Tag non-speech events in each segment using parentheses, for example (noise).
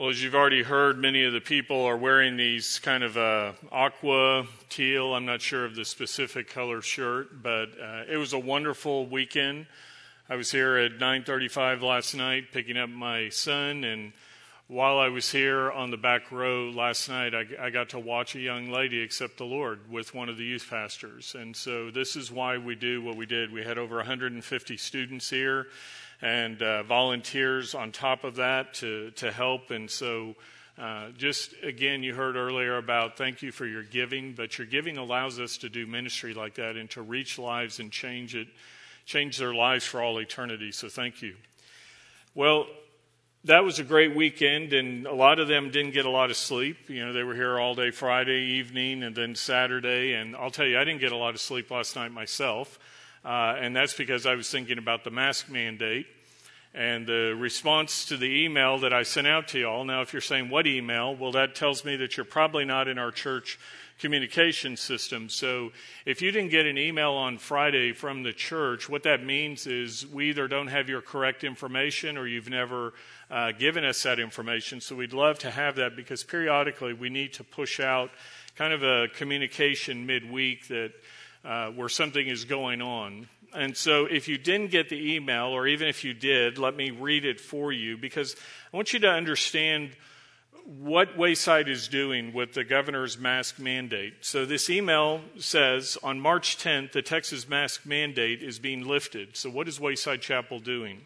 Well, as you've already heard, many of the people are wearing these kind of uh, aqua teal. I'm not sure of the specific color shirt, but uh, it was a wonderful weekend. I was here at 9:35 last night picking up my son, and while I was here on the back row last night, I, I got to watch a young lady accept the Lord with one of the youth pastors. And so this is why we do what we did. We had over 150 students here and uh, volunteers on top of that to, to help. And so, uh, just again, you heard earlier about thank you for your giving, but your giving allows us to do ministry like that and to reach lives and change it, change their lives for all eternity. So, thank you. Well, that was a great weekend, and a lot of them didn't get a lot of sleep. You know, they were here all day Friday evening and then Saturday. And I'll tell you, I didn't get a lot of sleep last night myself. Uh, and that's because I was thinking about the mask mandate and the response to the email that I sent out to y'all. Now, if you're saying, what email? Well, that tells me that you're probably not in our church communication system. So if you didn't get an email on Friday from the church, what that means is we either don't have your correct information or you've never uh, given us that information. So we'd love to have that because periodically we need to push out kind of a communication midweek that uh, where something is going on. And so, if you didn't get the email, or even if you did, let me read it for you because I want you to understand what Wayside is doing with the governor's mask mandate. So, this email says on March 10th, the Texas mask mandate is being lifted. So, what is Wayside Chapel doing?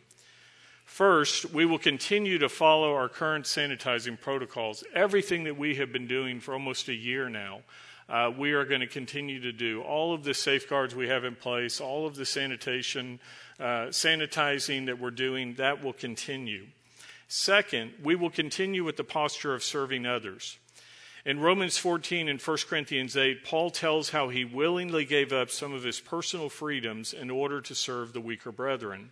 First, we will continue to follow our current sanitizing protocols, everything that we have been doing for almost a year now uh, we are going to continue to do. All of the safeguards we have in place, all of the sanitation, uh, sanitizing that we're doing, that will continue. Second, we will continue with the posture of serving others. In Romans 14 and 1 Corinthians 8, Paul tells how he willingly gave up some of his personal freedoms in order to serve the weaker brethren.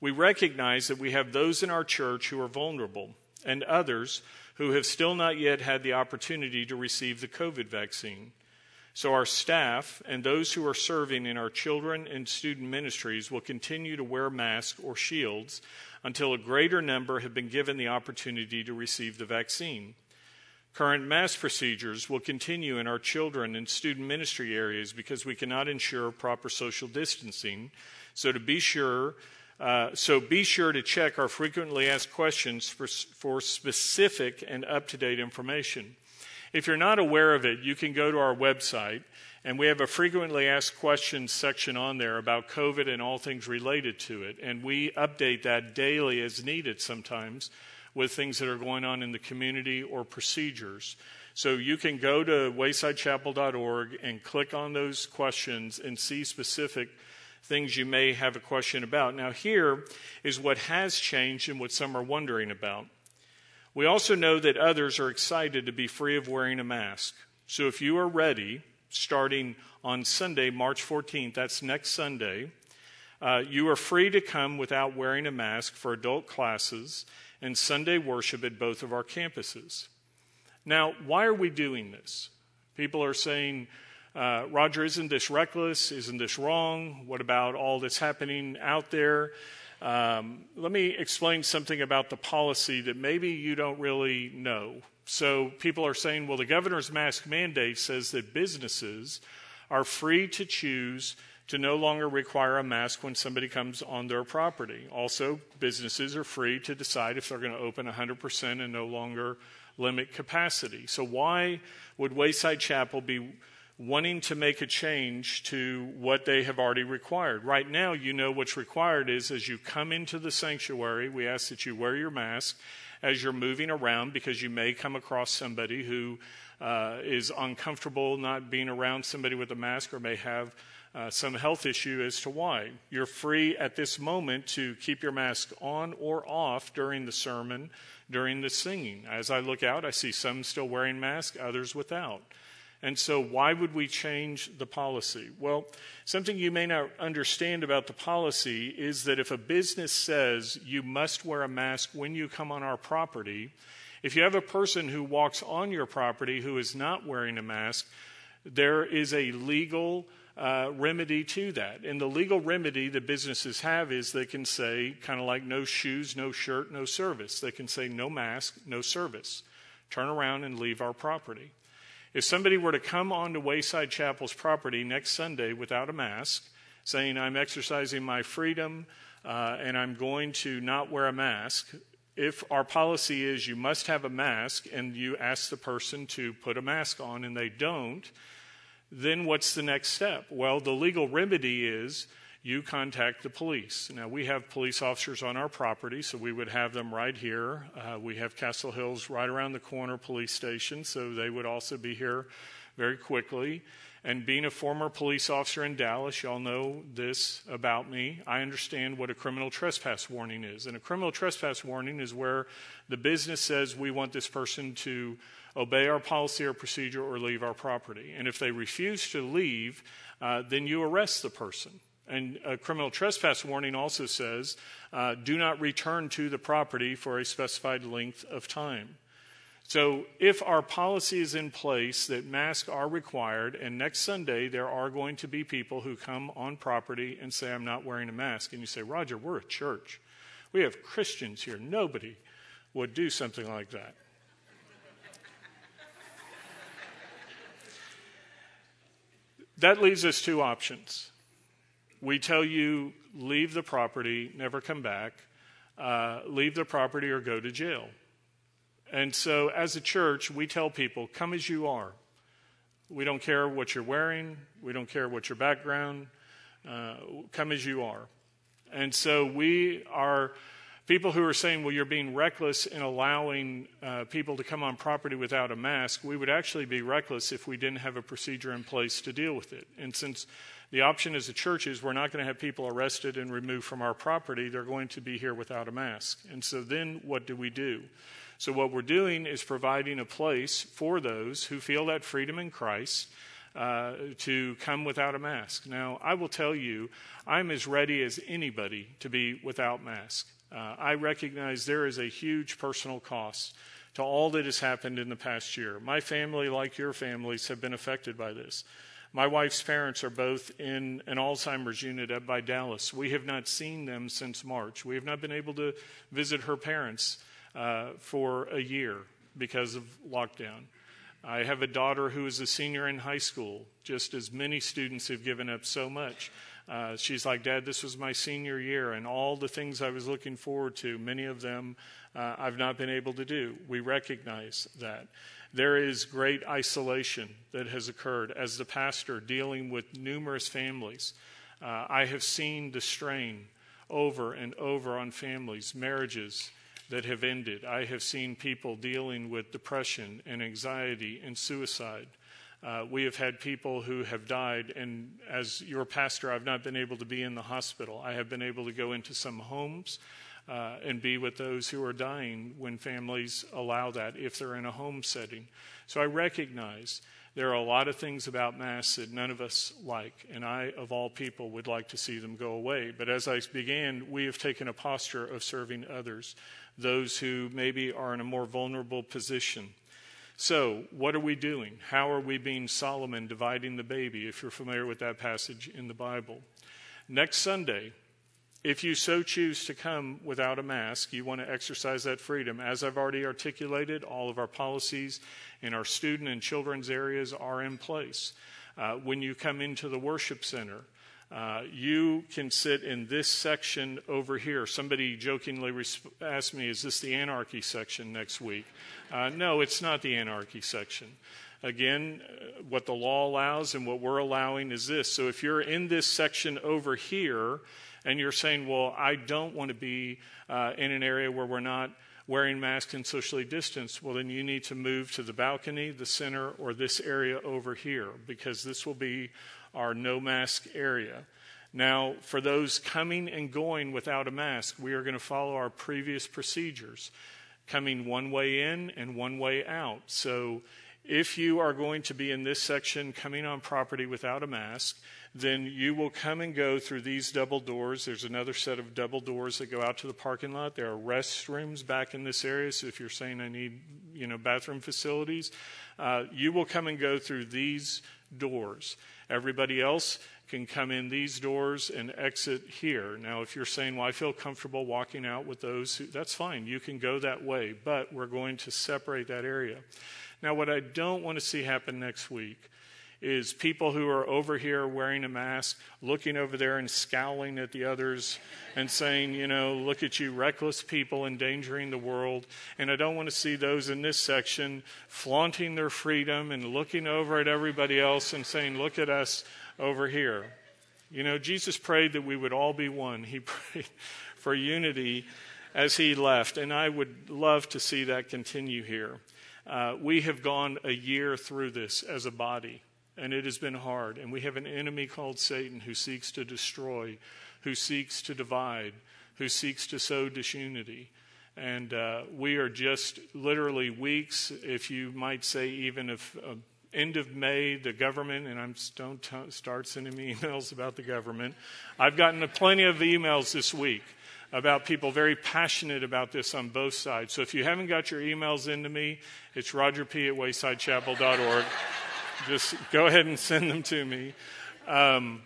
We recognize that we have those in our church who are vulnerable and others who have still not yet had the opportunity to receive the COVID vaccine. So, our staff and those who are serving in our children and student ministries will continue to wear masks or shields until a greater number have been given the opportunity to receive the vaccine. Current mask procedures will continue in our children and student ministry areas because we cannot ensure proper social distancing. So, to be sure, uh, so be sure to check our frequently asked questions for, for specific and up to date information. If you're not aware of it, you can go to our website, and we have a frequently asked questions section on there about COVID and all things related to it. And we update that daily as needed sometimes with things that are going on in the community or procedures. So you can go to waysidechapel.org and click on those questions and see specific things you may have a question about. Now, here is what has changed and what some are wondering about. We also know that others are excited to be free of wearing a mask. So if you are ready, starting on Sunday, March 14th, that's next Sunday, uh, you are free to come without wearing a mask for adult classes and Sunday worship at both of our campuses. Now, why are we doing this? People are saying, uh, Roger, isn't this reckless? Isn't this wrong? What about all that's happening out there? Um, let me explain something about the policy that maybe you don't really know. So, people are saying, well, the governor's mask mandate says that businesses are free to choose to no longer require a mask when somebody comes on their property. Also, businesses are free to decide if they're going to open 100% and no longer limit capacity. So, why would Wayside Chapel be wanting to make a change to what they have already required. Right now, you know what's required is as you come into the sanctuary, we ask that you wear your mask as you're moving around because you may come across somebody who uh, is uncomfortable not being around somebody with a mask or may have uh, some health issue as to why. You're free at this moment to keep your mask on or off during the sermon, during the singing. As I look out, I see some still wearing masks, others without. And so, why would we change the policy? Well, something you may not understand about the policy is that if a business says you must wear a mask when you come on our property, if you have a person who walks on your property who is not wearing a mask, there is a legal uh, remedy to that. And the legal remedy that businesses have is they can say, kind of like no shoes, no shirt, no service. They can say no mask, no service. Turn around and leave our property. If somebody were to come onto Wayside Chapel's property next Sunday without a mask, saying, I'm exercising my freedom uh, and I'm going to not wear a mask, if our policy is you must have a mask and you ask the person to put a mask on and they don't, then what's the next step? Well, the legal remedy is you contact the police. Now, we have police officers on our property, so we would have them right here. Uh, we have Castle Hills right around the corner police station, so they would also be here very quickly. And being a former police officer in Dallas, y'all know this about me. I understand what a criminal trespass warning is. And a criminal trespass warning is where the business says we want this person to obey our policy or procedure or leave our property. And if they refuse to leave, uh, then you arrest the person. And a criminal trespass warning also says uh, do not return to the property for a specified length of time. So, if our policy is in place that masks are required, and next Sunday there are going to be people who come on property and say, I'm not wearing a mask, and you say, Roger, we're a church. We have Christians here. Nobody would do something like that. that leaves us two options. We tell you, leave the property, never come back, uh, leave the property or go to jail. And so, as a church, we tell people, come as you are. We don't care what you're wearing, we don't care what your background, uh, come as you are. And so, we are people who are saying, well, you're being reckless in allowing uh, people to come on property without a mask. We would actually be reckless if we didn't have a procedure in place to deal with it. And since the option as a church is we're not going to have people arrested and removed from our property, they're going to be here without a mask. And so, then what do we do? So, what we're doing is providing a place for those who feel that freedom in Christ uh, to come without a mask. Now, I will tell you, I'm as ready as anybody to be without mask. Uh, I recognize there is a huge personal cost to all that has happened in the past year. My family, like your families, have been affected by this. My wife's parents are both in an Alzheimer's unit up by Dallas. We have not seen them since March. We have not been able to visit her parents uh, for a year because of lockdown. I have a daughter who is a senior in high school, just as many students have given up so much. Uh, she's like, Dad, this was my senior year, and all the things I was looking forward to, many of them uh, I've not been able to do. We recognize that. There is great isolation that has occurred as the pastor dealing with numerous families. Uh, I have seen the strain over and over on families, marriages, that have ended. I have seen people dealing with depression and anxiety and suicide. Uh, we have had people who have died, and as your pastor, I've not been able to be in the hospital. I have been able to go into some homes uh, and be with those who are dying when families allow that, if they're in a home setting. So I recognize there are a lot of things about Mass that none of us like, and I, of all people, would like to see them go away. But as I began, we have taken a posture of serving others those who maybe are in a more vulnerable position. So, what are we doing? How are we being Solomon dividing the baby, if you're familiar with that passage in the Bible? Next Sunday, if you so choose to come without a mask, you want to exercise that freedom. As I've already articulated, all of our policies in our student and children's areas are in place. Uh, when you come into the worship center, uh, you can sit in this section over here. Somebody jokingly resp- asked me, Is this the anarchy section next week? Uh, no, it's not the anarchy section. Again, uh, what the law allows and what we're allowing is this. So if you're in this section over here and you're saying, Well, I don't want to be uh, in an area where we're not wearing masks and socially distanced, well, then you need to move to the balcony, the center, or this area over here because this will be our no mask area. Now, for those coming and going without a mask, we are going to follow our previous procedures, coming one way in and one way out. So, if you are going to be in this section coming on property without a mask, then you will come and go through these double doors. There's another set of double doors that go out to the parking lot. There are restrooms back in this area. So if you're saying I need, you know, bathroom facilities, uh, you will come and go through these doors. Everybody else can come in these doors and exit here. Now, if you're saying, well, I feel comfortable walking out with those, who, that's fine. You can go that way, but we're going to separate that area. Now, what I don't want to see happen next week is people who are over here wearing a mask, looking over there and scowling at the others and saying, you know, look at you, reckless people endangering the world. And I don't want to see those in this section flaunting their freedom and looking over at everybody else and saying, look at us over here. You know, Jesus prayed that we would all be one. He (laughs) prayed for unity as he left. And I would love to see that continue here. Uh, we have gone a year through this as a body and it has been hard. And we have an enemy called Satan who seeks to destroy, who seeks to divide, who seeks to sow disunity. And uh, we are just literally weeks, if you might say, even if uh, end of May, the government, and I'm don't t- start sending me (laughs) emails about the government. I've gotten plenty of emails this week about people very passionate about this on both sides. So if you haven't got your emails into me, it's rogerp at waysidechapel.org just go ahead and send them to me. Um,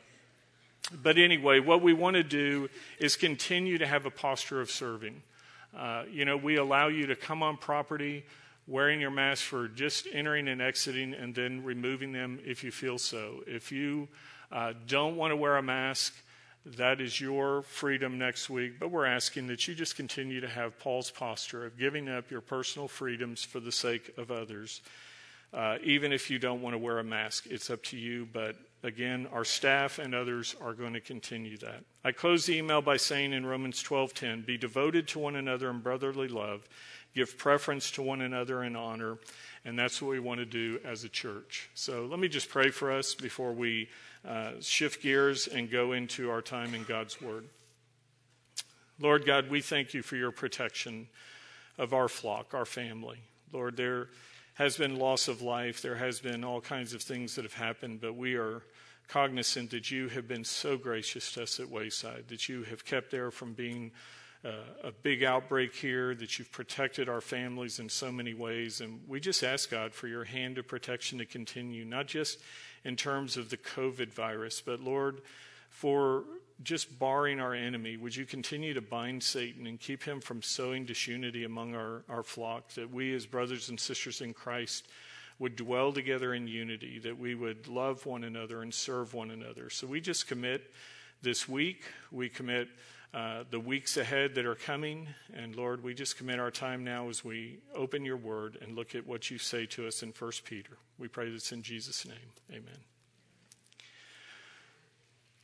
but anyway, what we want to do is continue to have a posture of serving. Uh, you know, we allow you to come on property wearing your mask for just entering and exiting and then removing them if you feel so. If you uh, don't want to wear a mask, that is your freedom next week, but we're asking that you just continue to have Paul's posture of giving up your personal freedoms for the sake of others. Uh, even if you don't want to wear a mask, it's up to you. But again, our staff and others are going to continue that. I close the email by saying in Romans 12:10, "Be devoted to one another in brotherly love, give preference to one another in honor." And that's what we want to do as a church. So let me just pray for us before we uh, shift gears and go into our time in God's Word. Lord God, we thank you for your protection of our flock, our family. Lord, there has been loss of life. There has been all kinds of things that have happened, but we are cognizant that you have been so gracious to us at Wayside, that you have kept there from being uh, a big outbreak here, that you've protected our families in so many ways. And we just ask God for your hand of protection to continue, not just in terms of the COVID virus, but Lord, for just barring our enemy, would you continue to bind Satan and keep him from sowing disunity among our, our flock, that we as brothers and sisters in Christ would dwell together in unity, that we would love one another and serve one another. So we just commit this week, we commit uh, the weeks ahead that are coming, and Lord, we just commit our time now as we open your word and look at what you say to us in 1 Peter. We pray this in Jesus' name. Amen.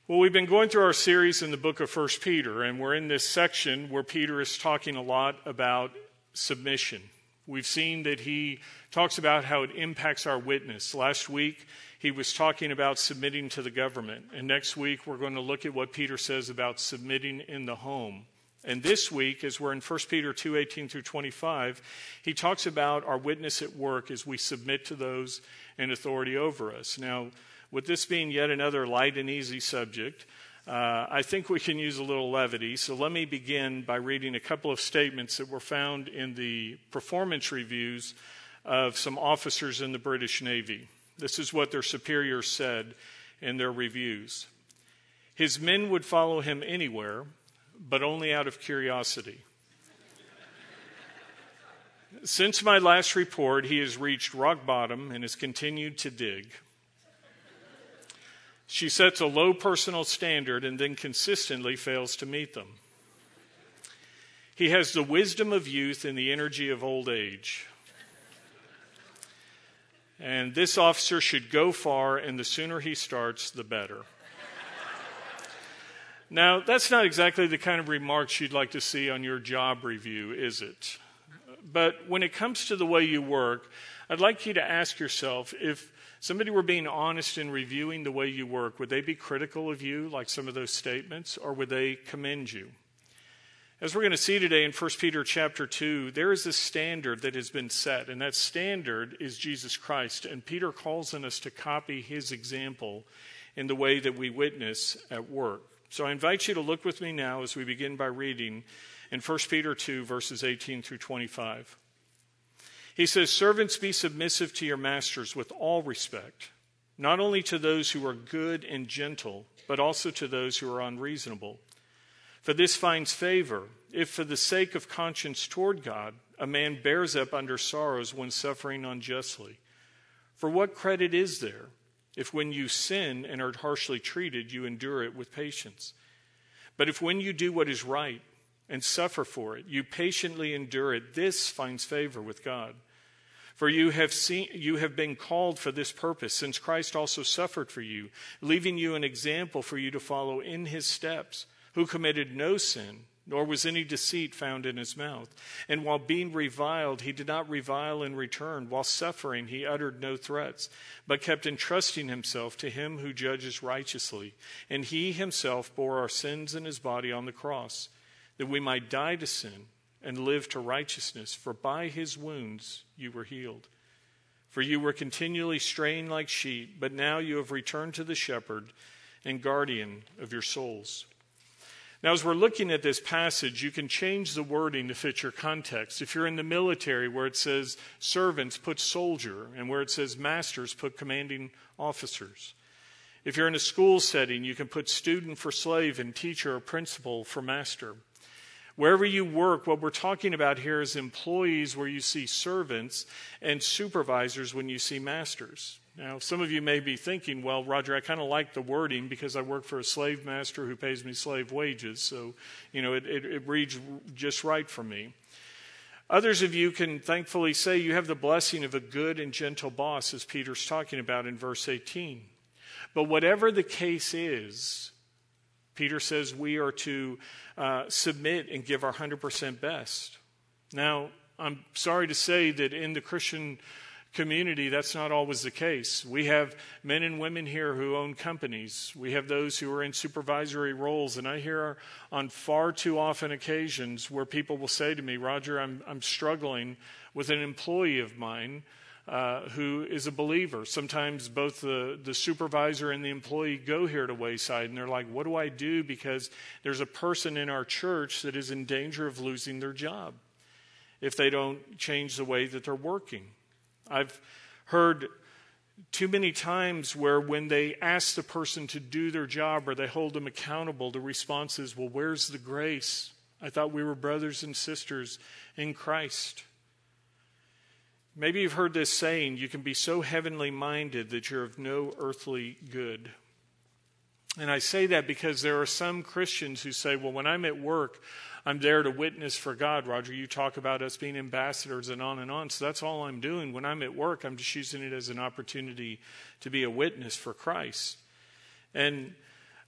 Well, we've been going through our series in the book of 1 Peter, and we're in this section where Peter is talking a lot about submission. We've seen that he talks about how it impacts our witness. Last week, he was talking about submitting to the government. And next week, we're going to look at what Peter says about submitting in the home. And this week, as we're in 1 Peter 2 18 through 25, he talks about our witness at work as we submit to those in authority over us. Now, with this being yet another light and easy subject, uh, I think we can use a little levity. So let me begin by reading a couple of statements that were found in the performance reviews of some officers in the British Navy. This is what their superiors said in their reviews. His men would follow him anywhere, but only out of curiosity. Since my last report, he has reached rock bottom and has continued to dig. She sets a low personal standard and then consistently fails to meet them. He has the wisdom of youth and the energy of old age. And this officer should go far, and the sooner he starts, the better. now, that's not exactly the kind of remarks you'd like to see on your job review, is it? But when it comes to the way you work, I'd like you to ask yourself if somebody were being honest in reviewing the way you work, would they be critical of you, like some of those statements, or would they commend you? As we're going to see today in 1 Peter chapter 2, there is a standard that has been set, and that standard is Jesus Christ. And Peter calls on us to copy his example in the way that we witness at work. So I invite you to look with me now as we begin by reading in 1 Peter 2, verses 18 through 25. He says, Servants, be submissive to your masters with all respect, not only to those who are good and gentle, but also to those who are unreasonable. For this finds favor, if for the sake of conscience toward God, a man bears up under sorrows when suffering unjustly. For what credit is there if when you sin and are harshly treated, you endure it with patience? But if when you do what is right and suffer for it, you patiently endure it, this finds favor with God. For you have, seen, you have been called for this purpose, since Christ also suffered for you, leaving you an example for you to follow in his steps, who committed no sin, nor was any deceit found in his mouth. And while being reviled, he did not revile in return. While suffering, he uttered no threats, but kept entrusting himself to him who judges righteously. And he himself bore our sins in his body on the cross, that we might die to sin and live to righteousness, for by his wounds you were healed. For you were continually straying like sheep, but now you have returned to the shepherd and guardian of your souls. Now, as we're looking at this passage, you can change the wording to fit your context. If you're in the military, where it says servants, put soldier, and where it says masters, put commanding officers. If you're in a school setting, you can put student for slave and teacher or principal for master. Wherever you work, what we're talking about here is employees where you see servants and supervisors when you see masters. Now, some of you may be thinking, well, Roger, I kind of like the wording because I work for a slave master who pays me slave wages. So, you know, it, it, it reads just right for me. Others of you can thankfully say you have the blessing of a good and gentle boss, as Peter's talking about in verse 18. But whatever the case is, Peter says we are to uh, submit and give our 100% best. Now, I'm sorry to say that in the Christian community, that's not always the case. We have men and women here who own companies. We have those who are in supervisory roles. And I hear on far too often occasions where people will say to me, Roger, I'm, I'm struggling with an employee of mine uh, who is a believer. Sometimes both the, the supervisor and the employee go here to Wayside and they're like, What do I do? Because there's a person in our church that is in danger of losing their job if they don't change the way that they're working. I've heard too many times where when they ask the person to do their job or they hold them accountable, the response is, Well, where's the grace? I thought we were brothers and sisters in Christ. Maybe you've heard this saying you can be so heavenly minded that you're of no earthly good. And I say that because there are some Christians who say, well, when I'm at work, I'm there to witness for God. Roger, you talk about us being ambassadors and on and on. So that's all I'm doing. When I'm at work, I'm just using it as an opportunity to be a witness for Christ. And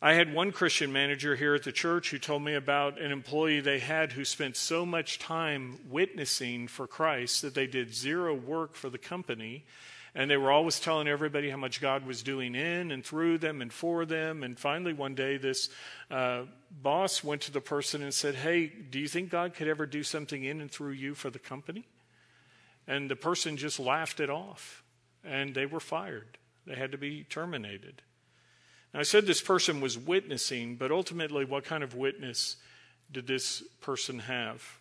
I had one Christian manager here at the church who told me about an employee they had who spent so much time witnessing for Christ that they did zero work for the company. And they were always telling everybody how much God was doing in and through them and for them. And finally, one day, this uh, boss went to the person and said, Hey, do you think God could ever do something in and through you for the company? And the person just laughed it off. And they were fired, they had to be terminated. Now, I said this person was witnessing, but ultimately, what kind of witness did this person have?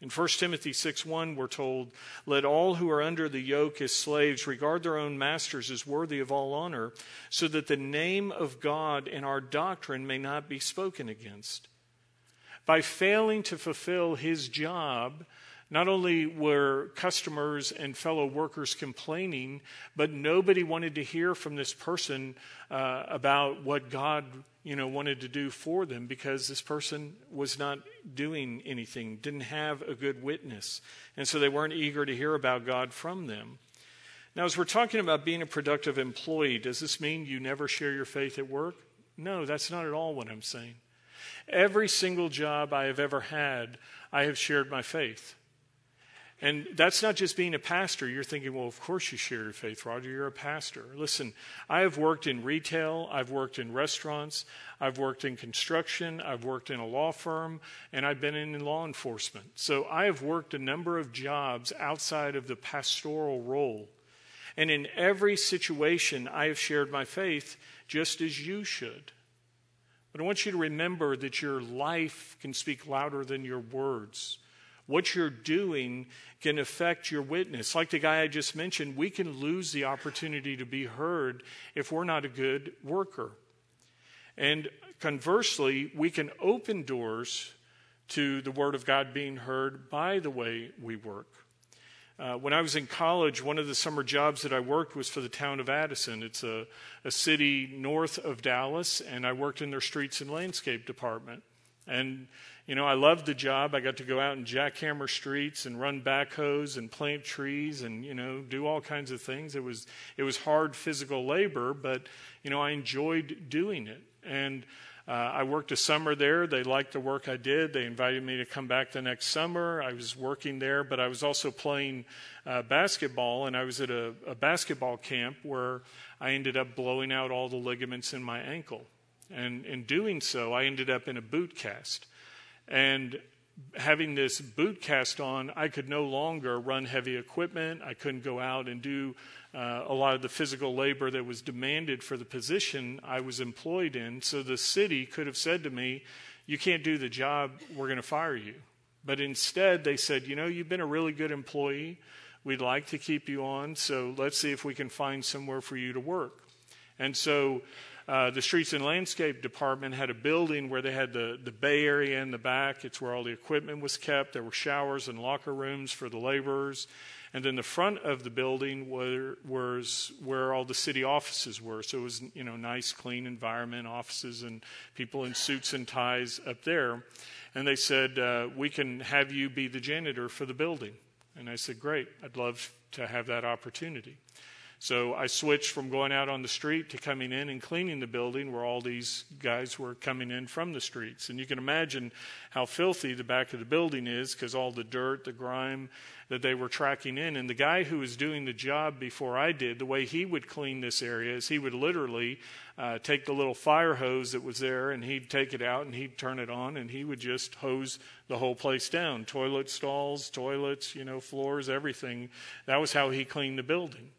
In 1 Timothy 6 1, we're told, Let all who are under the yoke as slaves regard their own masters as worthy of all honor, so that the name of God and our doctrine may not be spoken against. By failing to fulfill his job, not only were customers and fellow workers complaining, but nobody wanted to hear from this person uh, about what God you know, wanted to do for them because this person was not doing anything, didn't have a good witness. And so they weren't eager to hear about God from them. Now, as we're talking about being a productive employee, does this mean you never share your faith at work? No, that's not at all what I'm saying. Every single job I have ever had, I have shared my faith. And that's not just being a pastor. You're thinking, well, of course you share your faith, Roger. You're a pastor. Listen, I have worked in retail, I've worked in restaurants, I've worked in construction, I've worked in a law firm, and I've been in law enforcement. So I have worked a number of jobs outside of the pastoral role. And in every situation, I have shared my faith just as you should. But I want you to remember that your life can speak louder than your words. What you're doing can affect your witness. Like the guy I just mentioned, we can lose the opportunity to be heard if we're not a good worker. And conversely, we can open doors to the Word of God being heard by the way we work. Uh, when I was in college, one of the summer jobs that I worked was for the town of Addison. It's a, a city north of Dallas, and I worked in their streets and landscape department. And, you know, I loved the job. I got to go out and jackhammer streets and run backhoes and plant trees and, you know, do all kinds of things. It was, it was hard physical labor, but, you know, I enjoyed doing it. And uh, I worked a summer there. They liked the work I did. They invited me to come back the next summer. I was working there, but I was also playing uh, basketball, and I was at a, a basketball camp where I ended up blowing out all the ligaments in my ankle. And in doing so, I ended up in a boot cast. And having this boot cast on, I could no longer run heavy equipment. I couldn't go out and do uh, a lot of the physical labor that was demanded for the position I was employed in. So the city could have said to me, You can't do the job, we're going to fire you. But instead, they said, You know, you've been a really good employee. We'd like to keep you on, so let's see if we can find somewhere for you to work. And so uh, the Streets and Landscape Department had a building where they had the, the bay area in the back. It's where all the equipment was kept. There were showers and locker rooms for the laborers. And then the front of the building were, was where all the city offices were. So it was, you know, nice, clean environment, offices and people in suits and ties up there. And they said, uh, We can have you be the janitor for the building. And I said, Great, I'd love to have that opportunity. So I switched from going out on the street to coming in and cleaning the building where all these guys were coming in from the streets. And you can imagine how filthy the back of the building is because all the dirt, the grime that they were tracking in. And the guy who was doing the job before I did, the way he would clean this area is he would literally uh, take the little fire hose that was there and he'd take it out and he'd turn it on and he would just hose the whole place down toilet stalls, toilets, you know, floors, everything. That was how he cleaned the building.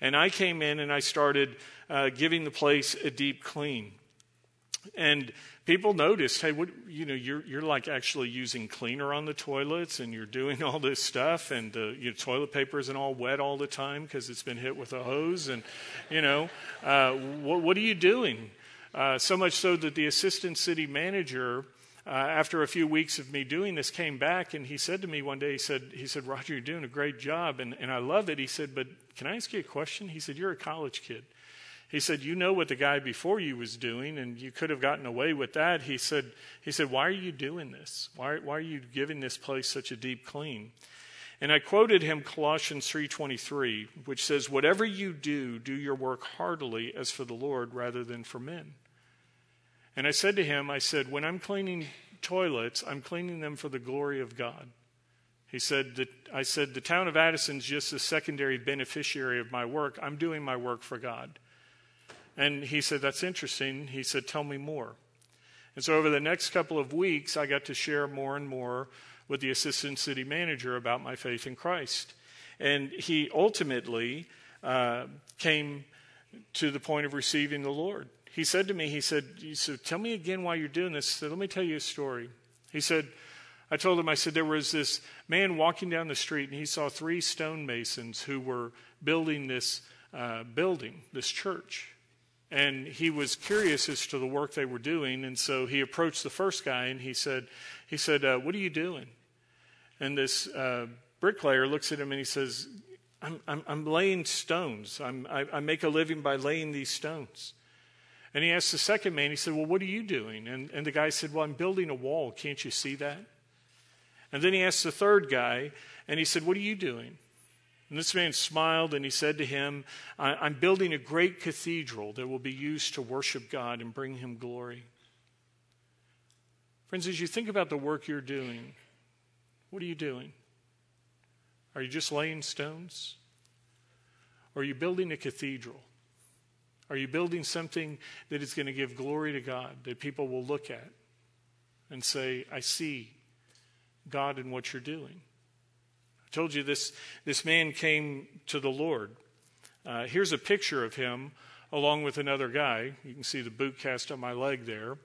And I came in and I started uh, giving the place a deep clean. And people noticed, hey, what, you know, you're, you're like actually using cleaner on the toilets and you're doing (laughs) all this stuff and the you know, toilet paper isn't all wet all the time because it's been hit with a hose. And, you know, uh, what, what, are you doing? Uh, so much so that the assistant city manager, uh, after a few weeks of me doing this, came back and he said to me one day, he said, he said Roger, you're doing a great job. And, and I love it. He said, but can I ask you a question? He said, You're a college kid. He said, You know what the guy before you was doing, and you could have gotten away with that. He said, he said Why are you doing this? Why, why are you giving this place such a deep clean? And I quoted him Colossians 3:23, which says, "Whatever you do, do your work heartily as for the Lord rather than for men." And I said to him, I said, "When I'm cleaning toilets, I'm cleaning them for the glory of God. He said I said the town of Addison's just a secondary beneficiary of my work. I'm doing my work for God. And he said, That's interesting. He said, Tell me more. And so over the next couple of weeks, I got to share more and more with the assistant city manager about my faith in Christ. And he ultimately uh, came to the point of receiving the Lord. He said to me, he said, said, Tell me again why you're doing this. Said, Let me tell you a story. He said, I told him, I said, there was this man walking down the street and he saw three stonemasons who were building this uh, building, this church. And he was curious as to the work they were doing. And so he approached the first guy and he said, he said, uh, what are you doing? And this uh, bricklayer looks at him and he says, I'm, I'm, I'm laying stones. I'm, I, I make a living by laying these stones. And he asked the second man, he said, Well, what are you doing? And, and the guy said, Well, I'm building a wall. Can't you see that? And then he asked the third guy, and he said, What are you doing? And this man smiled and he said to him, I'm building a great cathedral that will be used to worship God and bring him glory. Friends, as you think about the work you're doing, what are you doing? Are you just laying stones? Or are you building a cathedral? Are you building something that is going to give glory to God, that people will look at and say, I see God in what you're doing. I told you this, this man came to the Lord. Uh, here's a picture of him along with another guy. You can see the boot cast on my leg there.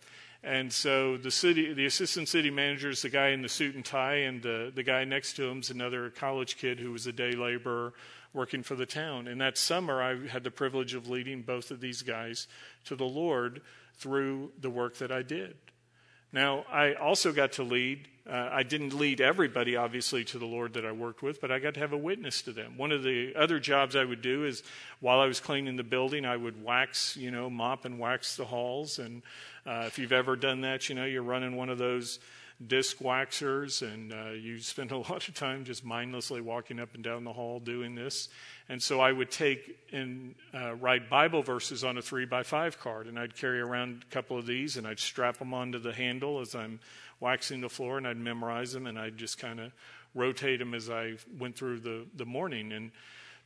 And so the city, the assistant city manager is the guy in the suit and tie, and the, the guy next to him is another college kid who was a day laborer working for the town. And that summer, I had the privilege of leading both of these guys to the Lord through the work that I did. Now, I also got to lead. Uh, I didn't lead everybody, obviously, to the Lord that I worked with, but I got to have a witness to them. One of the other jobs I would do is while I was cleaning the building, I would wax, you know, mop and wax the halls. And uh, if you've ever done that, you know, you're running one of those disc waxers and uh, you spend a (laughs) lot of time just mindlessly walking up and down the hall doing this. And so I would take and uh, write Bible verses on a three by five card, and I'd carry around a couple of these, and I'd strap them onto the handle as I'm waxing the floor, and I'd memorize them, and I'd just kind of rotate them as I went through the, the morning. And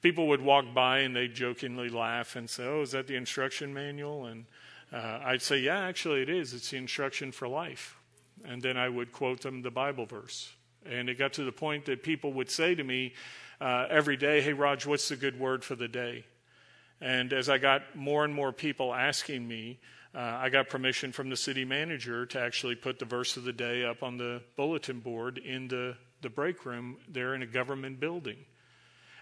people would walk by, and they'd jokingly laugh and say, "Oh, is that the instruction manual?" And uh, I'd say, "Yeah, actually, it is. It's the instruction for life." And then I would quote them the Bible verse. And it got to the point that people would say to me uh, every day, Hey, Raj, what's the good word for the day? And as I got more and more people asking me, uh, I got permission from the city manager to actually put the verse of the day up on the bulletin board in the, the break room there in a government building.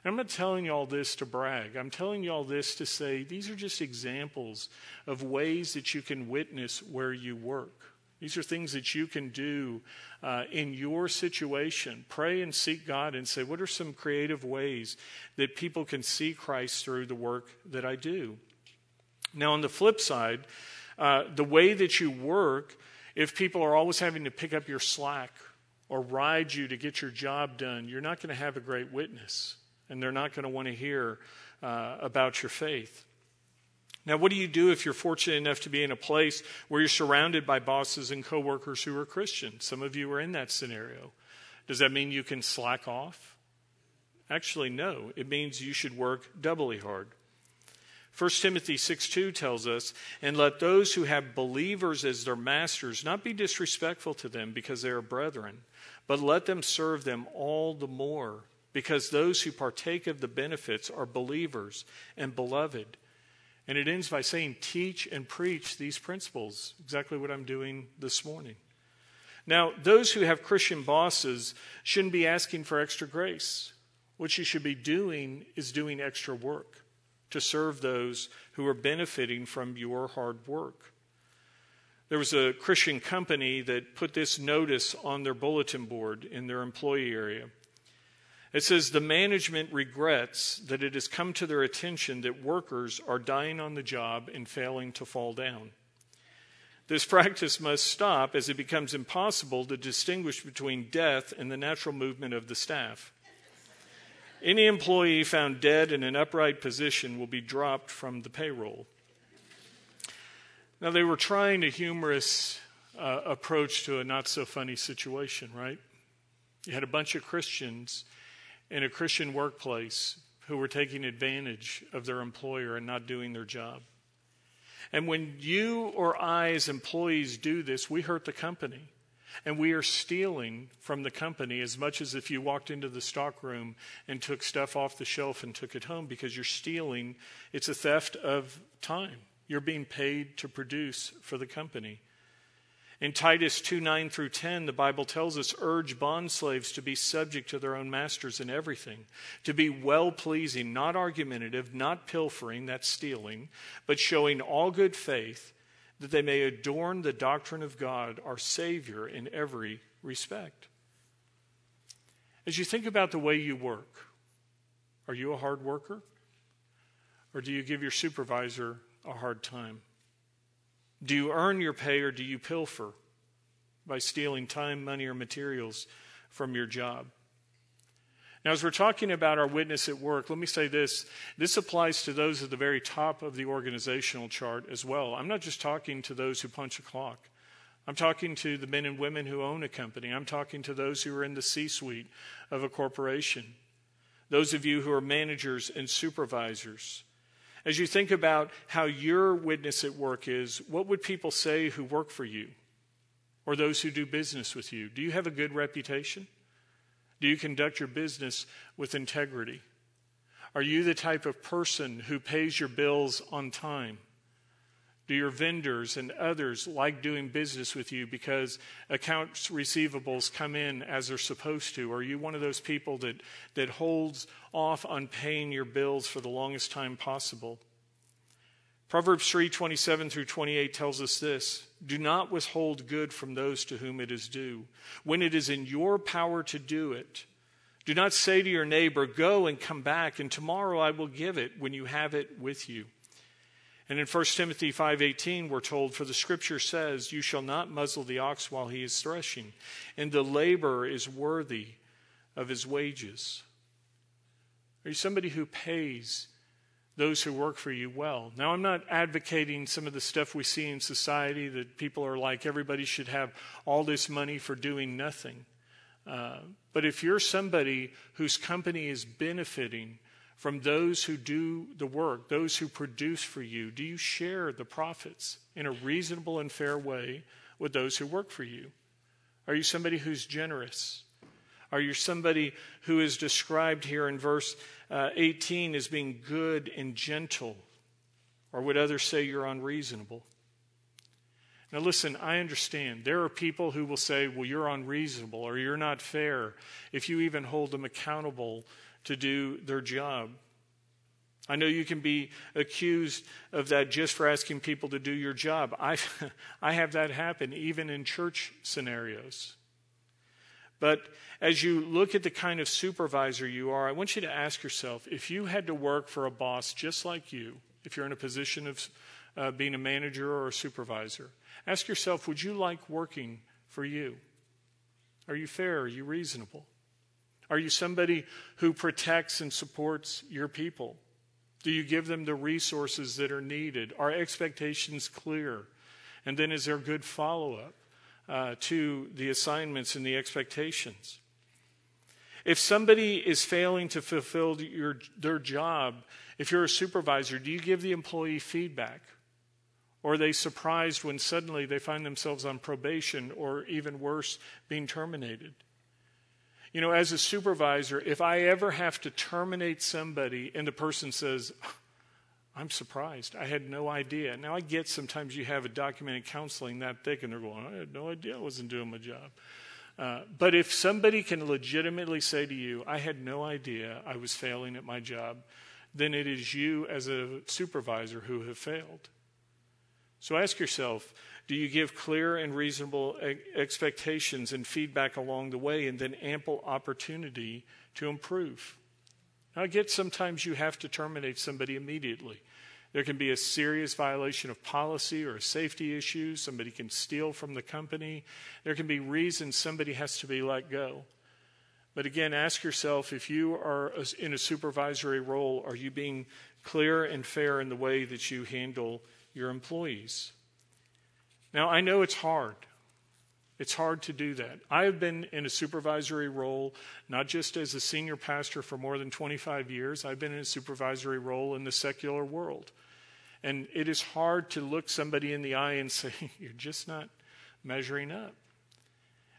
And I'm not telling you all this to brag. I'm telling you all this to say these are just examples of ways that you can witness where you work. These are things that you can do uh, in your situation. Pray and seek God and say, what are some creative ways that people can see Christ through the work that I do? Now, on the flip side, uh, the way that you work, if people are always having to pick up your slack or ride you to get your job done, you're not going to have a great witness, and they're not going to want to hear uh, about your faith. Now, what do you do if you're fortunate enough to be in a place where you're surrounded by bosses and coworkers who are Christians? Some of you are in that scenario. Does that mean you can slack off? Actually, no. It means you should work doubly hard. 1 Timothy 6 2 tells us, And let those who have believers as their masters not be disrespectful to them because they are brethren, but let them serve them all the more, because those who partake of the benefits are believers and beloved. And it ends by saying, teach and preach these principles, exactly what I'm doing this morning. Now, those who have Christian bosses shouldn't be asking for extra grace. What you should be doing is doing extra work to serve those who are benefiting from your hard work. There was a Christian company that put this notice on their bulletin board in their employee area. It says the management regrets that it has come to their attention that workers are dying on the job and failing to fall down. This practice must stop as it becomes impossible to distinguish between death and the natural movement of the staff. Any employee found dead in an upright position will be dropped from the payroll. Now, they were trying a humorous uh, approach to a not so funny situation, right? You had a bunch of Christians in a Christian workplace who were taking advantage of their employer and not doing their job. And when you or I, as employees, do this, we hurt the company. And we are stealing from the company as much as if you walked into the stockroom and took stuff off the shelf and took it home because you're stealing. It's a theft of time. You're being paid to produce for the company. In Titus 2 9 through 10, the Bible tells us urge bondslaves to be subject to their own masters in everything, to be well pleasing, not argumentative, not pilfering, that's stealing, but showing all good faith, that they may adorn the doctrine of God, our Savior, in every respect. As you think about the way you work, are you a hard worker? Or do you give your supervisor a hard time? Do you earn your pay or do you pilfer by stealing time, money, or materials from your job? Now, as we're talking about our witness at work, let me say this. This applies to those at the very top of the organizational chart as well. I'm not just talking to those who punch a clock. I'm talking to the men and women who own a company. I'm talking to those who are in the C suite of a corporation. Those of you who are managers and supervisors. As you think about how your witness at work is, what would people say who work for you or those who do business with you? Do you have a good reputation? Do you conduct your business with integrity? Are you the type of person who pays your bills on time? Do your vendors and others like doing business with you because accounts receivables come in as they're supposed to? Are you one of those people that, that holds off on paying your bills for the longest time possible? Proverbs 3 27 through 28 tells us this Do not withhold good from those to whom it is due, when it is in your power to do it. Do not say to your neighbor, Go and come back, and tomorrow I will give it when you have it with you. And in 1 Timothy 5:18 we're told for the scripture says you shall not muzzle the ox while he is threshing and the laborer is worthy of his wages. Are you somebody who pays those who work for you well? Now I'm not advocating some of the stuff we see in society that people are like everybody should have all this money for doing nothing. Uh, but if you're somebody whose company is benefiting from those who do the work, those who produce for you? Do you share the profits in a reasonable and fair way with those who work for you? Are you somebody who's generous? Are you somebody who is described here in verse uh, 18 as being good and gentle? Or would others say you're unreasonable? Now, listen, I understand. There are people who will say, well, you're unreasonable or you're not fair if you even hold them accountable to do their job. I know you can be accused of that just for asking people to do your job. I, (laughs) I have that happen even in church scenarios. But as you look at the kind of supervisor you are, I want you to ask yourself if you had to work for a boss just like you, if you're in a position of uh, being a manager or a supervisor, ask yourself would you like working for you? Are you fair? Are you reasonable? Are you somebody who protects and supports your people? Do you give them the resources that are needed? Are expectations clear? And then is there good follow up uh, to the assignments and the expectations? If somebody is failing to fulfill your, their job, if you're a supervisor, do you give the employee feedback? Or are they surprised when suddenly they find themselves on probation or even worse, being terminated? You know, as a supervisor, if I ever have to terminate somebody and the person says, I'm surprised. I had no idea. Now, I get sometimes you have a documented counseling that thick and they're going, I had no idea I wasn't doing my job. Uh, but if somebody can legitimately say to you, I had no idea I was failing at my job, then it is you as a supervisor who have failed. So ask yourself do you give clear and reasonable expectations and feedback along the way and then ample opportunity to improve? Now, I get sometimes you have to terminate somebody immediately. There can be a serious violation of policy or a safety issue. Somebody can steal from the company. There can be reasons somebody has to be let go. But again, ask yourself if you are in a supervisory role, are you being clear and fair in the way that you handle your employees? Now, I know it's hard. It's hard to do that. I have been in a supervisory role, not just as a senior pastor for more than 25 years, I've been in a supervisory role in the secular world. And it is hard to look somebody in the eye and say, (laughs) You're just not measuring up.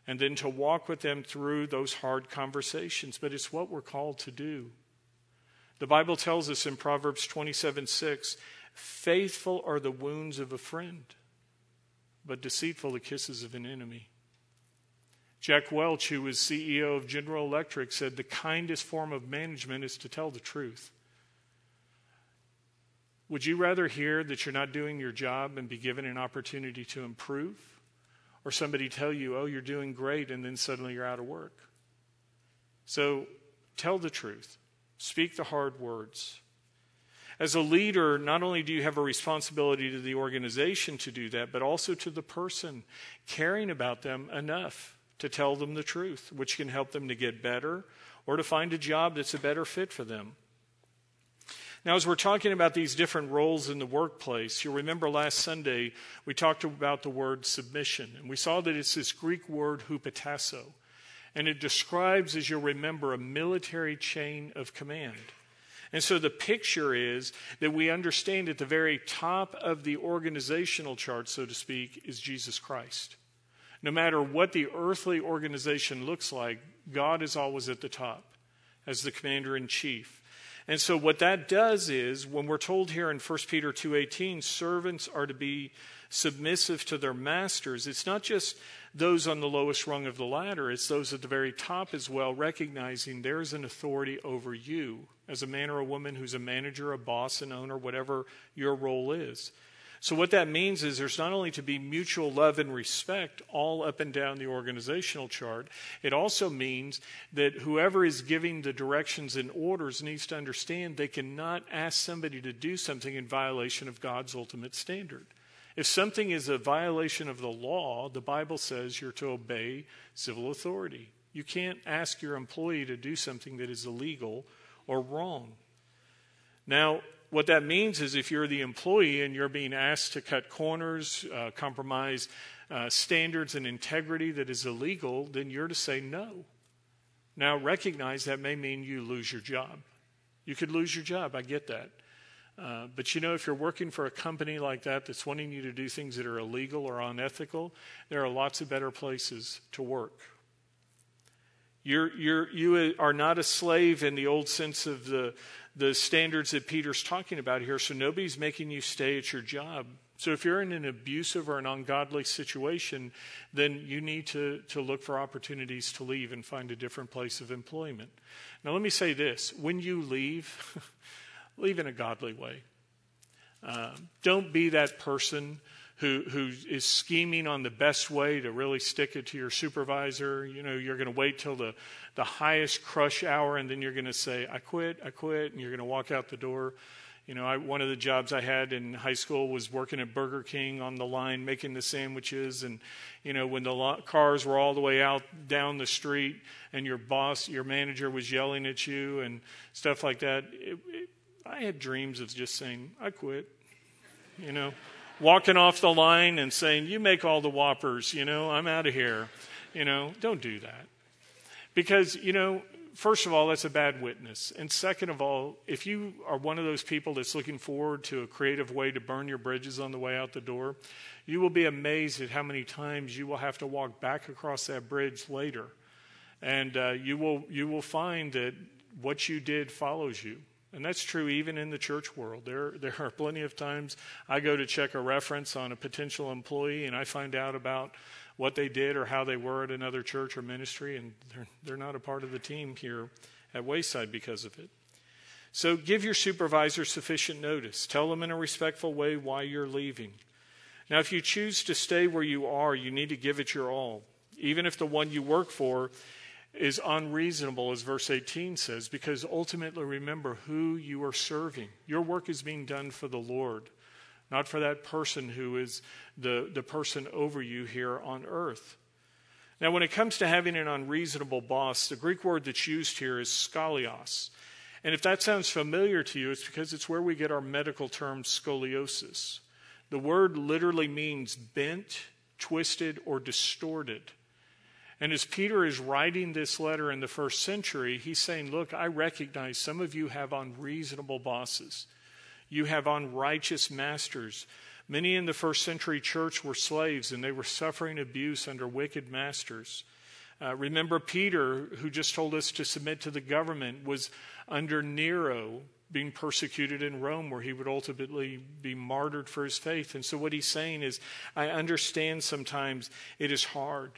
And then to walk with them through those hard conversations. But it's what we're called to do. The Bible tells us in Proverbs 27 6, faithful are the wounds of a friend but deceitful the kisses of an enemy. Jack Welch, who was CEO of General Electric, said the kindest form of management is to tell the truth. Would you rather hear that you're not doing your job and be given an opportunity to improve? Or somebody tell you, oh, you're doing great, and then suddenly you're out of work? So tell the truth, speak the hard words. As a leader, not only do you have a responsibility to the organization to do that, but also to the person, caring about them enough to tell them the truth, which can help them to get better or to find a job that's a better fit for them. Now, as we're talking about these different roles in the workplace, you'll remember last Sunday we talked about the word submission, and we saw that it's this Greek word hupotasso, and it describes, as you'll remember, a military chain of command. And so the picture is that we understand at the very top of the organizational chart, so to speak, is Jesus Christ. No matter what the earthly organization looks like, God is always at the top as the commander in chief. And so what that does is when we're told here in 1 Peter 2:18 servants are to be submissive to their masters, it's not just those on the lowest rung of the ladder, it's those at the very top as well, recognizing there's an authority over you as a man or a woman who's a manager, a boss, an owner, whatever your role is. So, what that means is there's not only to be mutual love and respect all up and down the organizational chart, it also means that whoever is giving the directions and orders needs to understand they cannot ask somebody to do something in violation of God's ultimate standard. If something is a violation of the law, the Bible says you're to obey civil authority. You can't ask your employee to do something that is illegal or wrong. Now, what that means is if you're the employee and you're being asked to cut corners, uh, compromise uh, standards and integrity that is illegal, then you're to say no. Now, recognize that may mean you lose your job. You could lose your job, I get that. Uh, but you know, if you're working for a company like that that's wanting you to do things that are illegal or unethical, there are lots of better places to work. You're, you're, you are not a slave in the old sense of the, the standards that Peter's talking about here, so nobody's making you stay at your job. So if you're in an abusive or an ungodly situation, then you need to, to look for opportunities to leave and find a different place of employment. Now, let me say this when you leave, (laughs) leave in a godly way. Uh, don't be that person who, who is scheming on the best way to really stick it to your supervisor. You know, you're going to wait till the, the highest crush hour and then you're going to say, I quit, I quit, and you're going to walk out the door. You know, I, one of the jobs I had in high school was working at Burger King on the line making the sandwiches. And, you know, when the lo- cars were all the way out down the street and your boss, your manager was yelling at you and stuff like that, it, it, I had dreams of just saying, I quit, you know walking off the line and saying, You make all the whoppers, you know, I'm out of here. You know, don't do that. Because, you know, first of all, that's a bad witness. And second of all, if you are one of those people that's looking forward to a creative way to burn your bridges on the way out the door, you will be amazed at how many times you will have to walk back across that bridge later. And uh, you, will, you will find that what you did follows you. And that's true even in the church world. There, there are plenty of times I go to check a reference on a potential employee and I find out about what they did or how they were at another church or ministry, and they're, they're not a part of the team here at Wayside because of it. So give your supervisor sufficient notice. Tell them in a respectful way why you're leaving. Now, if you choose to stay where you are, you need to give it your all. Even if the one you work for is unreasonable, as verse 18 says, because ultimately remember who you are serving. Your work is being done for the Lord, not for that person who is the, the person over you here on earth. Now, when it comes to having an unreasonable boss, the Greek word that's used here is skolios. And if that sounds familiar to you, it's because it's where we get our medical term scoliosis. The word literally means bent, twisted, or distorted. And as Peter is writing this letter in the first century, he's saying, Look, I recognize some of you have unreasonable bosses, you have unrighteous masters. Many in the first century church were slaves and they were suffering abuse under wicked masters. Uh, remember, Peter, who just told us to submit to the government, was under Nero being persecuted in Rome, where he would ultimately be martyred for his faith. And so, what he's saying is, I understand sometimes it is hard.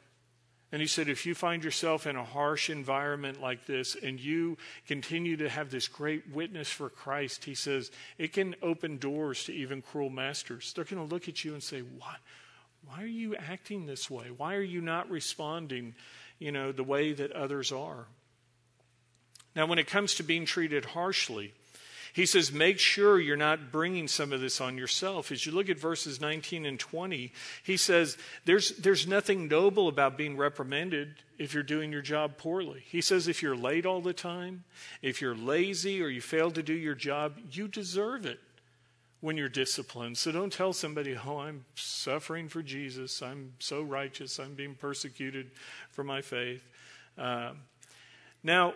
And he said, if you find yourself in a harsh environment like this and you continue to have this great witness for Christ, he says, it can open doors to even cruel masters. They're going to look at you and say, why, why are you acting this way? Why are you not responding, you know, the way that others are? Now, when it comes to being treated harshly, he says, make sure you're not bringing some of this on yourself. As you look at verses 19 and 20, he says, there's, there's nothing noble about being reprimanded if you're doing your job poorly. He says, if you're late all the time, if you're lazy or you fail to do your job, you deserve it when you're disciplined. So don't tell somebody, oh, I'm suffering for Jesus. I'm so righteous. I'm being persecuted for my faith. Uh, now,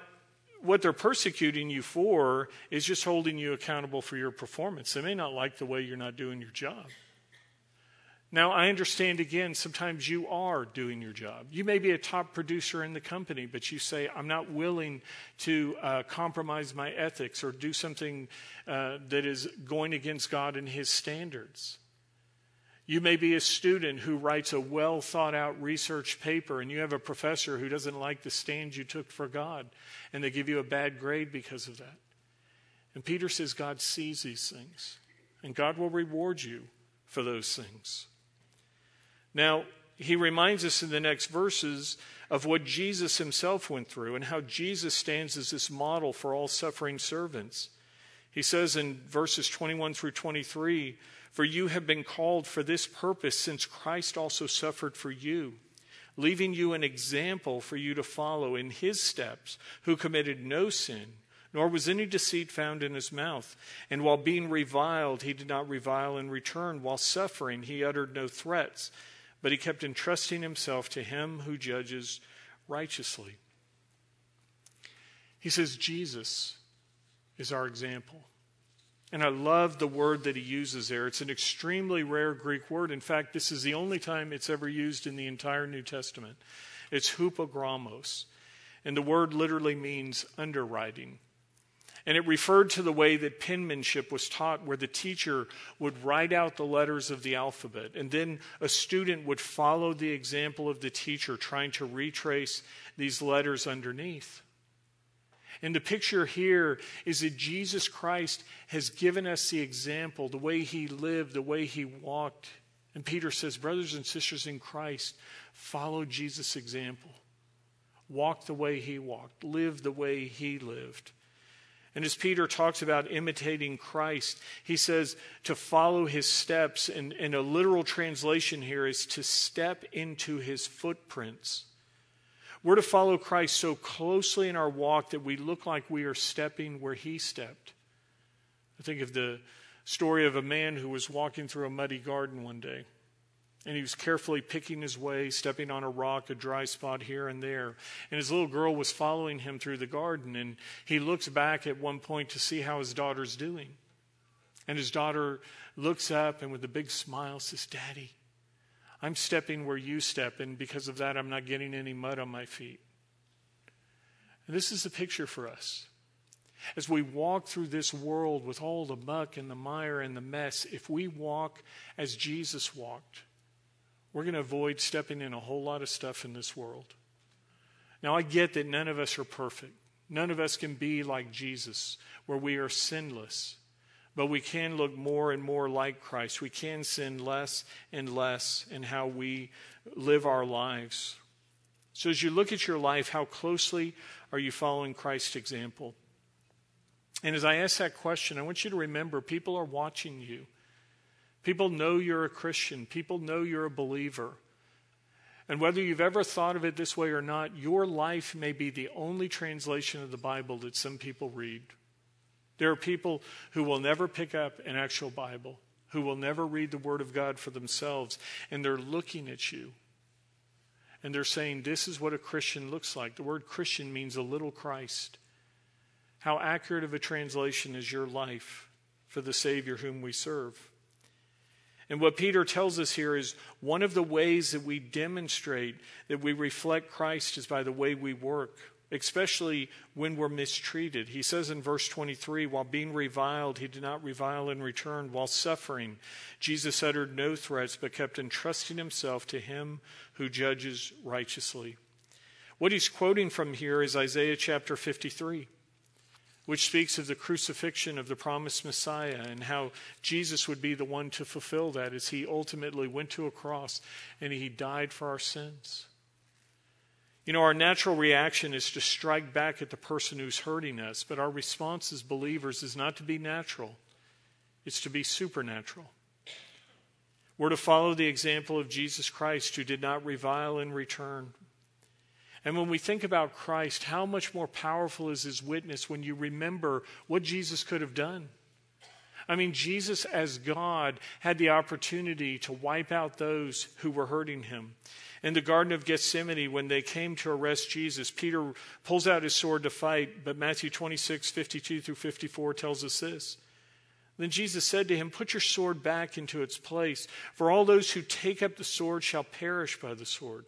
what they're persecuting you for is just holding you accountable for your performance. They may not like the way you're not doing your job. Now, I understand again, sometimes you are doing your job. You may be a top producer in the company, but you say, I'm not willing to uh, compromise my ethics or do something uh, that is going against God and His standards. You may be a student who writes a well thought out research paper, and you have a professor who doesn't like the stand you took for God, and they give you a bad grade because of that. And Peter says God sees these things, and God will reward you for those things. Now, he reminds us in the next verses of what Jesus himself went through and how Jesus stands as this model for all suffering servants. He says in verses 21 through 23 For you have been called for this purpose, since Christ also suffered for you, leaving you an example for you to follow in his steps, who committed no sin, nor was any deceit found in his mouth. And while being reviled, he did not revile in return. While suffering, he uttered no threats but he kept entrusting himself to him who judges righteously. He says, Jesus is our example. And I love the word that he uses there. It's an extremely rare Greek word. In fact, this is the only time it's ever used in the entire New Testament. It's hupogrammos. And the word literally means underwriting. And it referred to the way that penmanship was taught, where the teacher would write out the letters of the alphabet, and then a student would follow the example of the teacher, trying to retrace these letters underneath. And the picture here is that Jesus Christ has given us the example, the way he lived, the way he walked. And Peter says, Brothers and sisters in Christ, follow Jesus' example. Walk the way he walked, live the way he lived. And as Peter talks about imitating Christ, he says to follow his steps, and, and, a literal translation here is to step into his footprints. We're to follow Christ so closely in our walk that we look like we are stepping where he stepped. I think of the story of a man who was walking through a muddy garden one day. And he was carefully picking his way, stepping on a rock, a dry spot here and there. And his little girl was following him through the garden. And he looks back at one point to see how his daughter's doing. And his daughter looks up and with a big smile says, Daddy, I'm stepping where you step. And because of that, I'm not getting any mud on my feet. And this is a picture for us. As we walk through this world with all the muck and the mire and the mess, if we walk as Jesus walked, we're going to avoid stepping in a whole lot of stuff in this world. Now, I get that none of us are perfect. None of us can be like Jesus, where we are sinless. But we can look more and more like Christ. We can sin less and less in how we live our lives. So, as you look at your life, how closely are you following Christ's example? And as I ask that question, I want you to remember people are watching you. People know you're a Christian, people know you're a believer. And whether you've ever thought of it this way or not, your life may be the only translation of the Bible that some people read. There are people who will never pick up an actual Bible, who will never read the Word of God for themselves, and they're looking at you. And they're saying, This is what a Christian looks like. The word Christian means a little Christ. How accurate of a translation is your life for the Savior whom we serve? And what Peter tells us here is one of the ways that we demonstrate that we reflect Christ is by the way we work, especially when we're mistreated. He says in verse 23 while being reviled, he did not revile in return. While suffering, Jesus uttered no threats, but kept entrusting himself to him who judges righteously. What he's quoting from here is Isaiah chapter 53 which speaks of the crucifixion of the promised Messiah and how Jesus would be the one to fulfill that as he ultimately went to a cross and he died for our sins. You know, our natural reaction is to strike back at the person who's hurting us, but our response as believers is not to be natural, it's to be supernatural. We're to follow the example of Jesus Christ, who did not revile in return, and when we think about Christ, how much more powerful is his witness when you remember what Jesus could have done? I mean, Jesus, as God, had the opportunity to wipe out those who were hurting him. In the Garden of Gethsemane, when they came to arrest Jesus, Peter pulls out his sword to fight, but Matthew 26, 52 through 54 tells us this Then Jesus said to him, Put your sword back into its place, for all those who take up the sword shall perish by the sword.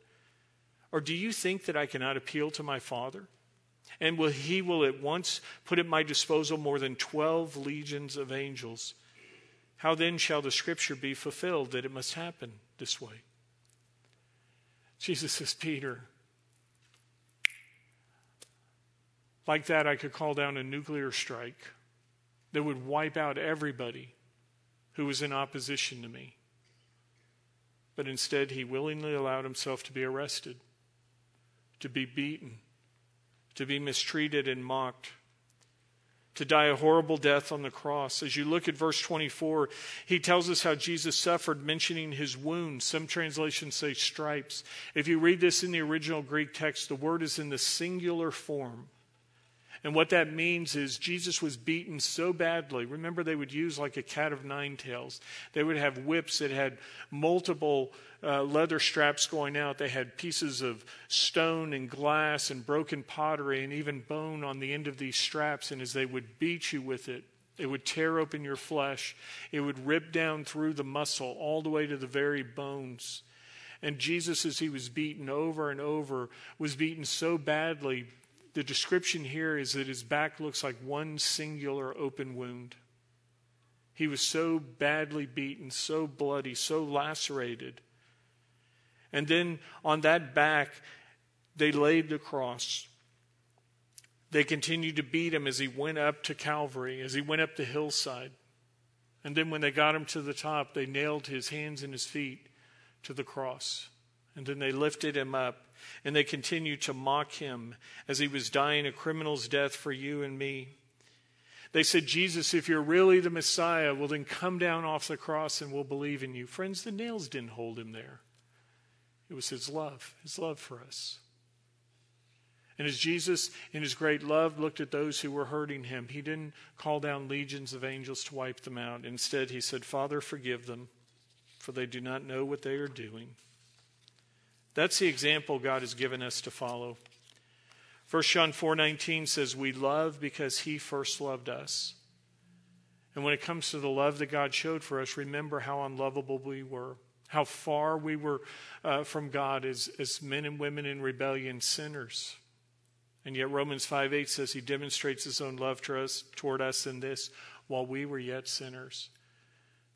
Or do you think that I cannot appeal to my Father? And will, he will at once put at my disposal more than 12 legions of angels. How then shall the scripture be fulfilled that it must happen this way? Jesus says, Peter, like that, I could call down a nuclear strike that would wipe out everybody who was in opposition to me. But instead, he willingly allowed himself to be arrested, to be beaten, to be mistreated and mocked, to die a horrible death on the cross. As you look at verse 24, he tells us how Jesus suffered, mentioning his wounds. Some translations say stripes. If you read this in the original Greek text, the word is in the singular form. And what that means is Jesus was beaten so badly. Remember, they would use like a cat of nine tails. They would have whips that had multiple uh, leather straps going out. They had pieces of stone and glass and broken pottery and even bone on the end of these straps. And as they would beat you with it, it would tear open your flesh. It would rip down through the muscle all the way to the very bones. And Jesus, as he was beaten over and over, was beaten so badly the description here is that his back looks like one singular open wound. He was so badly beaten, so bloody, so lacerated. And then on that back, they laid the cross. They continued to beat him as he went up to Calvary, as he went up the hillside. And then when they got him to the top, they nailed his hands and his feet to the cross. And then they lifted him up and they continued to mock him as he was dying a criminal's death for you and me. They said, Jesus, if you're really the Messiah, well, then come down off the cross and we'll believe in you. Friends, the nails didn't hold him there. It was his love, his love for us. And as Jesus, in his great love, looked at those who were hurting him, he didn't call down legions of angels to wipe them out. Instead, he said, Father, forgive them, for they do not know what they are doing. That's the example God has given us to follow. 1 John 4:19 says we love because he first loved us. And when it comes to the love that God showed for us, remember how unlovable we were, how far we were uh, from God as, as men and women in rebellion, sinners. And yet Romans 5:8 says he demonstrates his own love to us, toward us in this while we were yet sinners,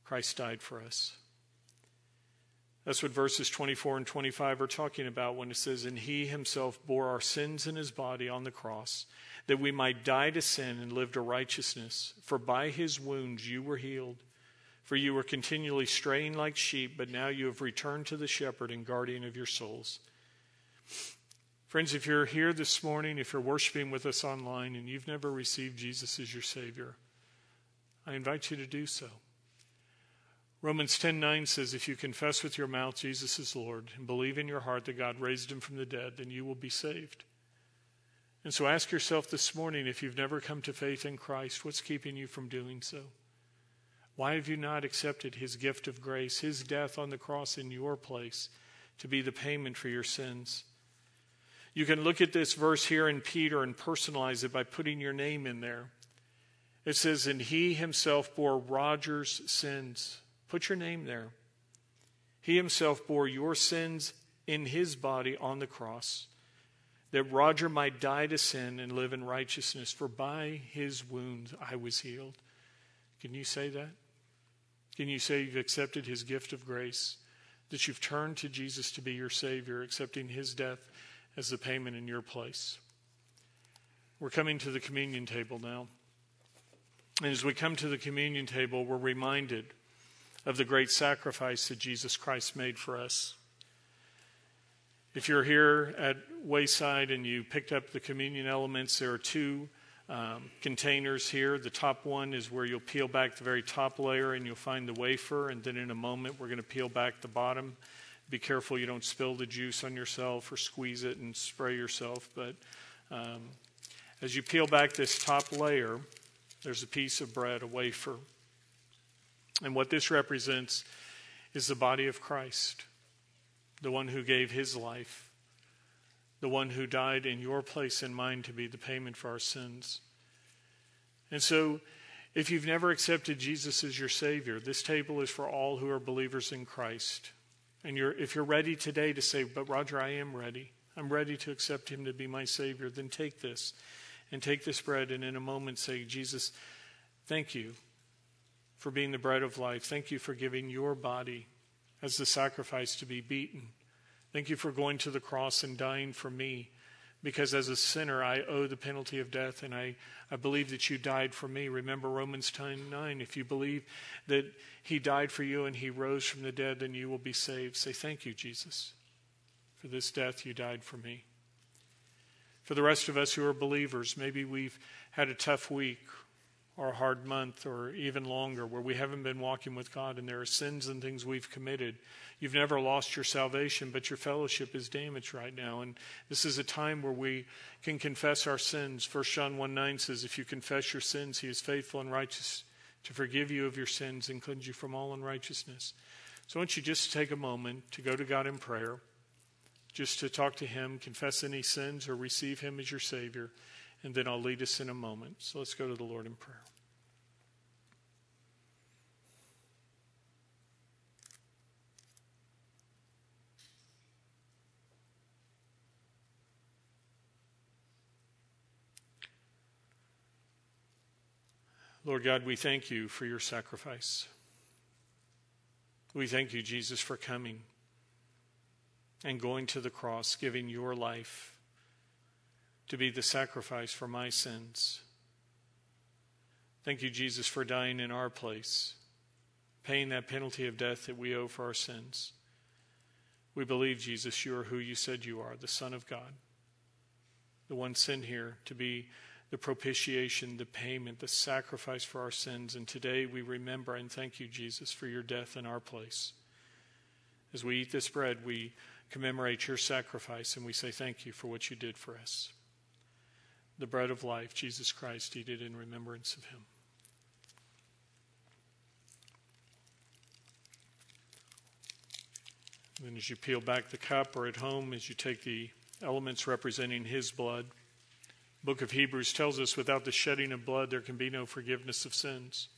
Christ died for us. That's what verses 24 and 25 are talking about when it says, And he himself bore our sins in his body on the cross, that we might die to sin and live to righteousness. For by his wounds you were healed. For you were continually straying like sheep, but now you have returned to the shepherd and guardian of your souls. Friends, if you're here this morning, if you're worshiping with us online, and you've never received Jesus as your Savior, I invite you to do so. Romans 10:9 says if you confess with your mouth Jesus is Lord and believe in your heart that God raised him from the dead then you will be saved. And so ask yourself this morning if you've never come to faith in Christ what's keeping you from doing so? Why have you not accepted his gift of grace, his death on the cross in your place to be the payment for your sins? You can look at this verse here in Peter and personalize it by putting your name in there. It says, And he himself bore Roger's sins. Put your name there. He himself bore your sins in his body on the cross, that Roger might die to sin and live in righteousness, for by his wounds I was healed. Can you say that? Can you say you've accepted his gift of grace, that you've turned to Jesus to be your Savior, accepting his death as the payment in your place? We're coming to the communion table now. And as we come to the communion table, we're reminded of the great sacrifice that Jesus Christ made for us. If you're here at Wayside and you picked up the communion elements, there are two um, containers here. The top one is where you'll peel back the very top layer and you'll find the wafer, and then in a moment we're going to peel back the bottom. Be careful you don't spill the juice on yourself or squeeze it and spray yourself. But um, as you peel back this top layer, there's a piece of bread, a wafer. And what this represents is the body of Christ, the one who gave his life, the one who died in your place and mine to be the payment for our sins. And so If you've never accepted Jesus as your Savior, this table is for all who are believers in Christ. And you're, if you're ready today to say, But Roger, I am ready, I'm ready to accept Him to be my Savior, then take this and take this bread and in a moment say, Jesus, thank you for being the bread of life. Thank you for giving your body as the sacrifice to be beaten. Thank you for going to the cross and dying for me. Because as a sinner, I owe the penalty of death, and I, I believe that you died for me. Remember Romans 10 9. If you believe that he died for you and he rose from the dead, then you will be saved. Say, Thank you, Jesus. For this death, you died for me. For the rest of us who are believers, maybe we've had a tough week or a hard month or even longer where we haven't been walking with God and there are sins and things we've committed. You've never lost your salvation, but your fellowship is damaged right now. And this is a time where we can confess our sins. 1 John 1 9 says, If you confess your sins, he is faithful and righteous to forgive you of your sins and cleanse you from all unrighteousness. So I want you just to take a moment to go to God in prayer, just to talk to him, confess any sins, or receive him as your Savior and then I'll lead us in a moment. So let's go to the Lord in prayer. Lord God, we thank you for your sacrifice. We thank you, Jesus, for coming and going to the cross, giving your life to be the sacrifice for my sins. Thank you, Jesus, for dying in our place, paying that penalty of death that we owe for our sins. We believe, Jesus, you are who you said you are, the Son of God, the one sent here to be the propitiation, the payment, the sacrifice for our sins. And today we remember and thank you, Jesus, for your death in our place. As we eat this bread, we commemorate your sacrifice and we say thank you for what you did for us the bread of life, Jesus Christ, eat it in remembrance of him. And as you peel back the cup or at home, as you take the elements representing his blood, book of Hebrews tells us without the shedding of blood there can be no forgiveness of sins,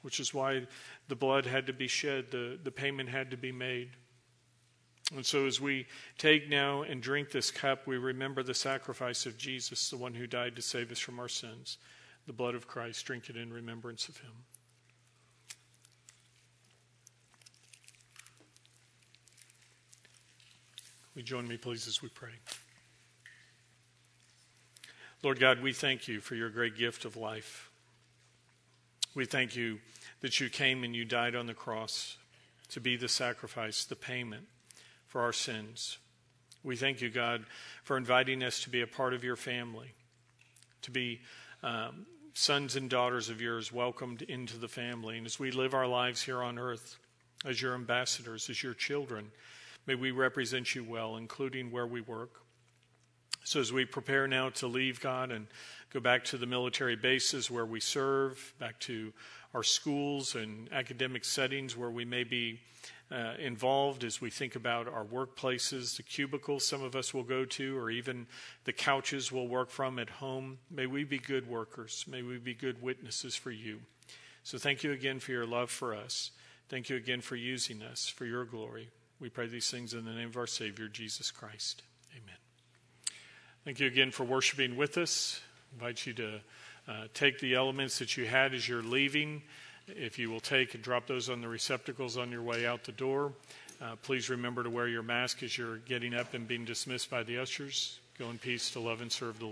which is why the blood had to be shed, the, the payment had to be made. And so, as we take now and drink this cup, we remember the sacrifice of Jesus, the one who died to save us from our sins, the blood of Christ. Drink it in remembrance of him. We join me, please, as we pray. Lord God, we thank you for your great gift of life. We thank you that you came and you died on the cross to be the sacrifice, the payment for our sins. We thank you, God, for inviting us to be a part of your family, to be um, sons and daughters of yours welcomed into the family. And as we live our lives here on earth as your ambassadors, as your children, may we represent you well, including where we work. So as we prepare now to leave, God, and go back to the military bases where we serve, back to our schools and academic settings where we may be uh, involved as we think about our workplaces, the cubicles some of us will go to, or even the couches we'll work from at home. May we be good workers. May we be good witnesses for you. So thank you again for your love for us. Thank you again for using us for your glory. We pray these things in the name of our Savior, Jesus Christ. Amen. Thank you again for worshiping with us. I invite you to uh, take the elements that you had as you're leaving. If you will take and drop those on the receptacles on your way out the door, uh, please remember to wear your mask as you're getting up and being dismissed by the ushers. Go in peace to love and serve the Lord.